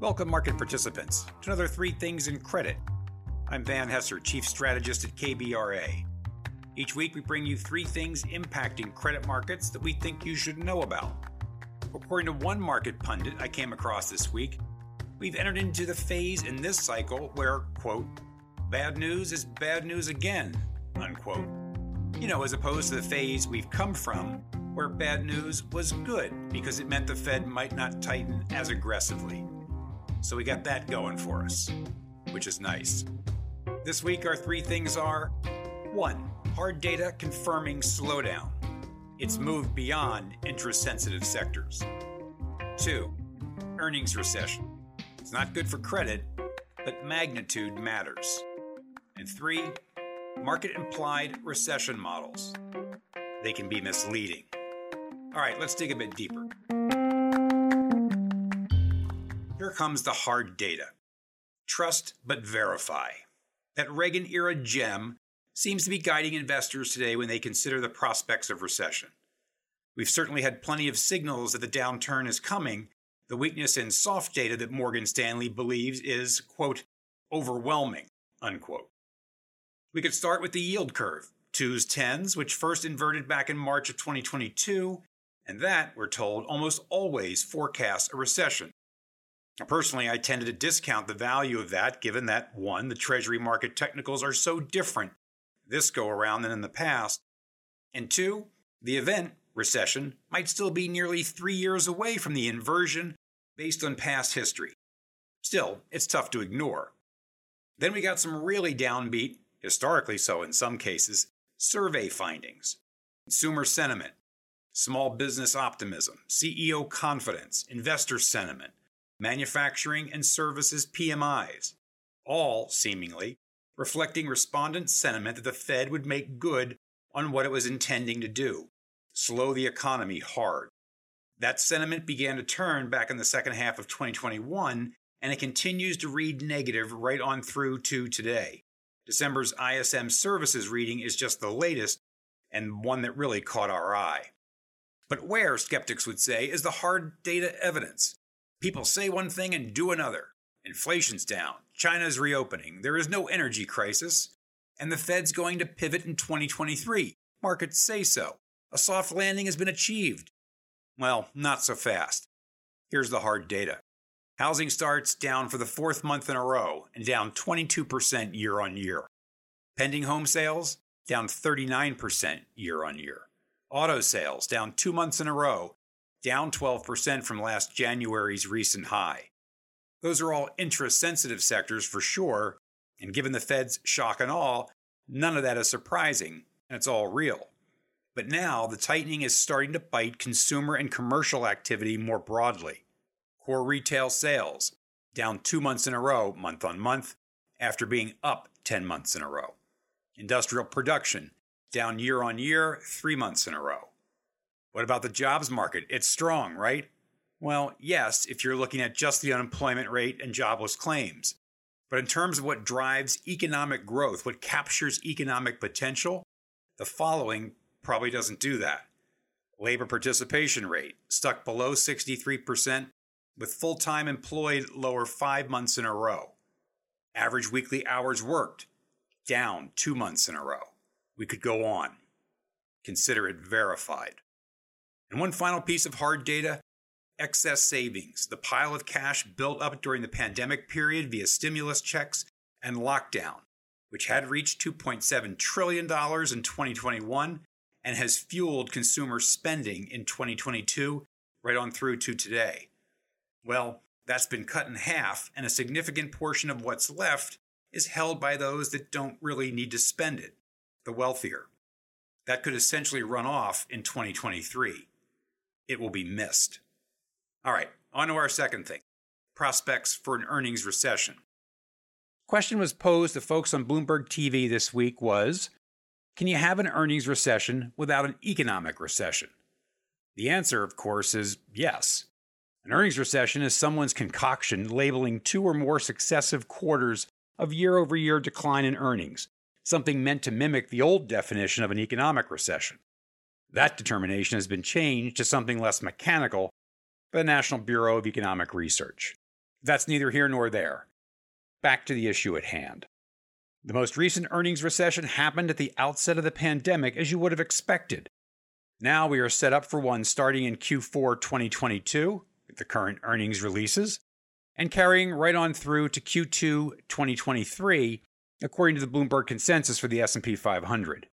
Welcome, market participants, to another Three Things in Credit. I'm Van Hesser, Chief Strategist at KBRA. Each week, we bring you three things impacting credit markets that we think you should know about. According to one market pundit I came across this week, we've entered into the phase in this cycle where, quote, bad news is bad news again, unquote. You know, as opposed to the phase we've come from, where bad news was good because it meant the Fed might not tighten as aggressively. So we got that going for us, which is nice. This week, our three things are 1. Hard data confirming slowdown. It's moved beyond interest sensitive sectors. 2. Earnings recession. It's not good for credit, but magnitude matters. And 3. Market implied recession models. They can be misleading. All right, let's dig a bit deeper. Here comes the hard data. Trust but verify. That Reagan era gem seems to be guiding investors today when they consider the prospects of recession. We've certainly had plenty of signals that the downturn is coming. The weakness in soft data that Morgan Stanley believes is, quote, overwhelming, unquote. We could start with the yield curve, twos, tens, which first inverted back in March of 2022, and that, we're told, almost always forecasts a recession. Personally, I tended to discount the value of that given that one, the Treasury market technicals are so different this go around than in the past, and two, the event, recession, might still be nearly three years away from the inversion based on past history. Still, it's tough to ignore. Then we got some really downbeat, historically so in some cases, survey findings. Consumer sentiment, small business optimism, CEO confidence, investor sentiment, manufacturing and services PMIs, all seemingly reflecting respondent sentiment that the Fed would make good on what it was intending to do slow the economy hard. That sentiment began to turn back in the second half of 2021, and it continues to read negative right on through to today. December's ISM services reading is just the latest and one that really caught our eye. But where, skeptics would say, is the hard data evidence? People say one thing and do another. Inflation's down, China's reopening, there is no energy crisis, and the Fed's going to pivot in 2023. Markets say so. A soft landing has been achieved. Well, not so fast. Here's the hard data. Housing starts down for the fourth month in a row and down 22% year on year. Pending home sales down 39% year on year. Auto sales down two months in a row down 12% from last January's recent high. Those are all interest sensitive sectors for sure, and given the Fed's shock and all, none of that is surprising, and it's all real. But now the tightening is starting to bite consumer and commercial activity more broadly. Core retail sales down two months in a row, month on month, after being up 10 months in a row. Industrial production down year on year, three months in a row. What about the jobs market? It's strong, right? Well, yes, if you're looking at just the unemployment rate and jobless claims. But in terms of what drives economic growth, what captures economic potential, the following probably doesn't do that. Labor participation rate stuck below 63%, with full time employed lower five months in a row. Average weekly hours worked down two months in a row. We could go on. Consider it verified. And one final piece of hard data excess savings, the pile of cash built up during the pandemic period via stimulus checks and lockdown, which had reached $2.7 trillion in 2021 and has fueled consumer spending in 2022 right on through to today. Well, that's been cut in half, and a significant portion of what's left is held by those that don't really need to spend it, the wealthier. That could essentially run off in 2023 it will be missed. All right, on to our second thing prospects for an earnings recession. Question was posed to folks on Bloomberg TV this week was Can you have an earnings recession without an economic recession? The answer, of course, is yes. An earnings recession is someone's concoction labeling two or more successive quarters of year over year decline in earnings, something meant to mimic the old definition of an economic recession. That determination has been changed to something less mechanical by the National Bureau of Economic Research. That's neither here nor there. Back to the issue at hand. The most recent earnings recession happened at the outset of the pandemic, as you would have expected. Now we are set up for one starting in Q4 2022, the current earnings releases, and carrying right on through to Q2 2023, according to the Bloomberg consensus for the S&P 500.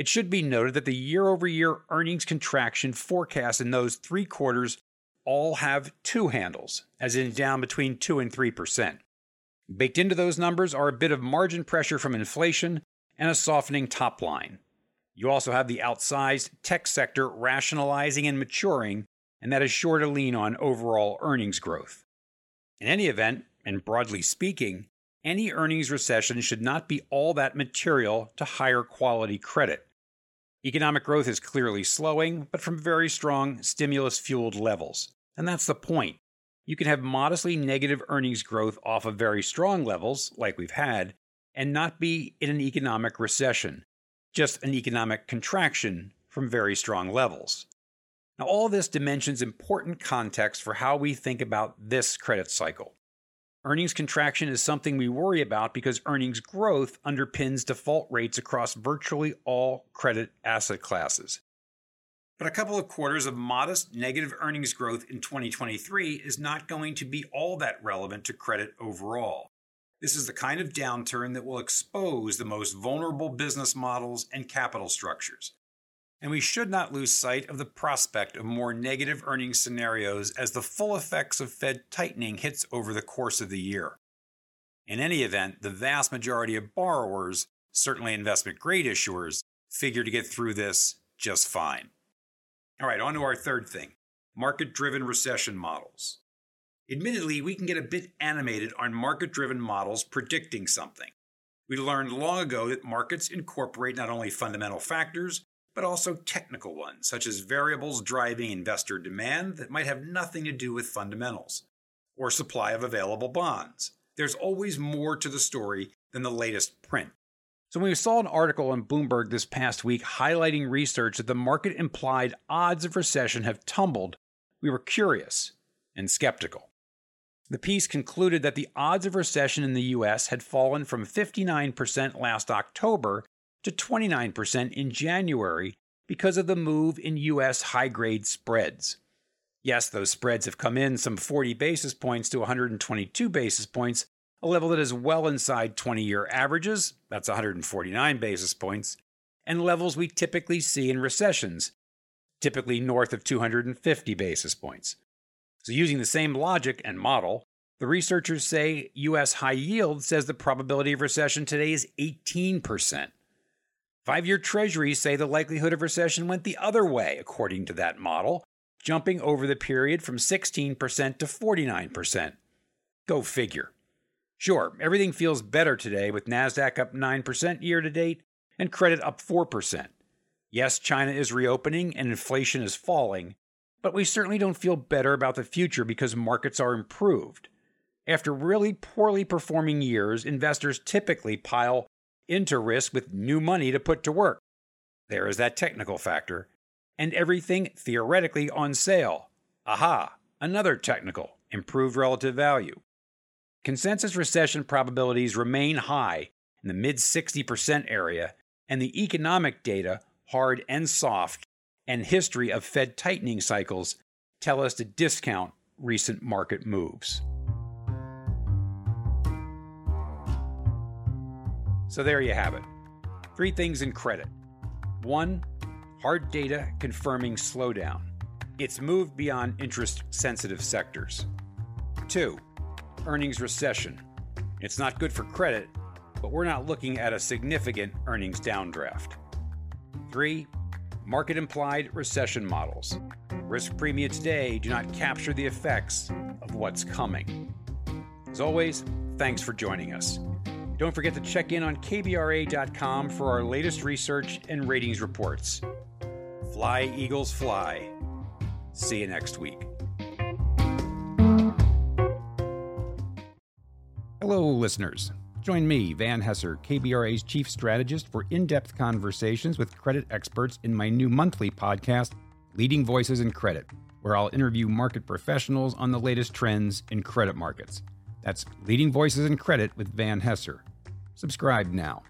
It should be noted that the year-over-year earnings contraction forecast in those 3 quarters all have two handles, as in down between 2 and 3%. Baked into those numbers are a bit of margin pressure from inflation and a softening top line. You also have the outsized tech sector rationalizing and maturing, and that is sure to lean on overall earnings growth. In any event, and broadly speaking, any earnings recession should not be all that material to higher quality credit. Economic growth is clearly slowing, but from very strong stimulus fueled levels. And that's the point. You can have modestly negative earnings growth off of very strong levels, like we've had, and not be in an economic recession, just an economic contraction from very strong levels. Now, all this dimensions important context for how we think about this credit cycle. Earnings contraction is something we worry about because earnings growth underpins default rates across virtually all credit asset classes. But a couple of quarters of modest negative earnings growth in 2023 is not going to be all that relevant to credit overall. This is the kind of downturn that will expose the most vulnerable business models and capital structures. And we should not lose sight of the prospect of more negative earnings scenarios as the full effects of Fed tightening hits over the course of the year. In any event, the vast majority of borrowers, certainly investment grade issuers, figure to get through this just fine. All right, on to our third thing market driven recession models. Admittedly, we can get a bit animated on market driven models predicting something. We learned long ago that markets incorporate not only fundamental factors, but also technical ones, such as variables driving investor demand that might have nothing to do with fundamentals, or supply of available bonds. There's always more to the story than the latest print. So, when we saw an article on Bloomberg this past week highlighting research that the market implied odds of recession have tumbled, we were curious and skeptical. The piece concluded that the odds of recession in the US had fallen from 59% last October to 29% in January because of the move in US high grade spreads. Yes, those spreads have come in some 40 basis points to 122 basis points, a level that is well inside 20 year averages, that's 149 basis points, and levels we typically see in recessions, typically north of 250 basis points. So, using the same logic and model, the researchers say US high yield says the probability of recession today is 18%. Five year treasuries say the likelihood of recession went the other way, according to that model, jumping over the period from 16% to 49%. Go figure. Sure, everything feels better today with NASDAQ up 9% year to date and credit up 4%. Yes, China is reopening and inflation is falling, but we certainly don't feel better about the future because markets are improved. After really poorly performing years, investors typically pile into risk with new money to put to work. There is that technical factor. And everything theoretically on sale. Aha, another technical, improved relative value. Consensus recession probabilities remain high in the mid 60% area, and the economic data, hard and soft, and history of Fed tightening cycles tell us to discount recent market moves. So there you have it. Three things in credit. One, hard data confirming slowdown. It's moved beyond interest sensitive sectors. Two, earnings recession. It's not good for credit, but we're not looking at a significant earnings downdraft. Three, market implied recession models. Risk premia today do not capture the effects of what's coming. As always, thanks for joining us. Don't forget to check in on KBRA.com for our latest research and ratings reports. Fly, Eagles, fly. See you next week. Hello, listeners. Join me, Van Hesser, KBRA's chief strategist, for in depth conversations with credit experts in my new monthly podcast, Leading Voices in Credit, where I'll interview market professionals on the latest trends in credit markets. That's Leading Voices in Credit with Van Hesser. Subscribe now.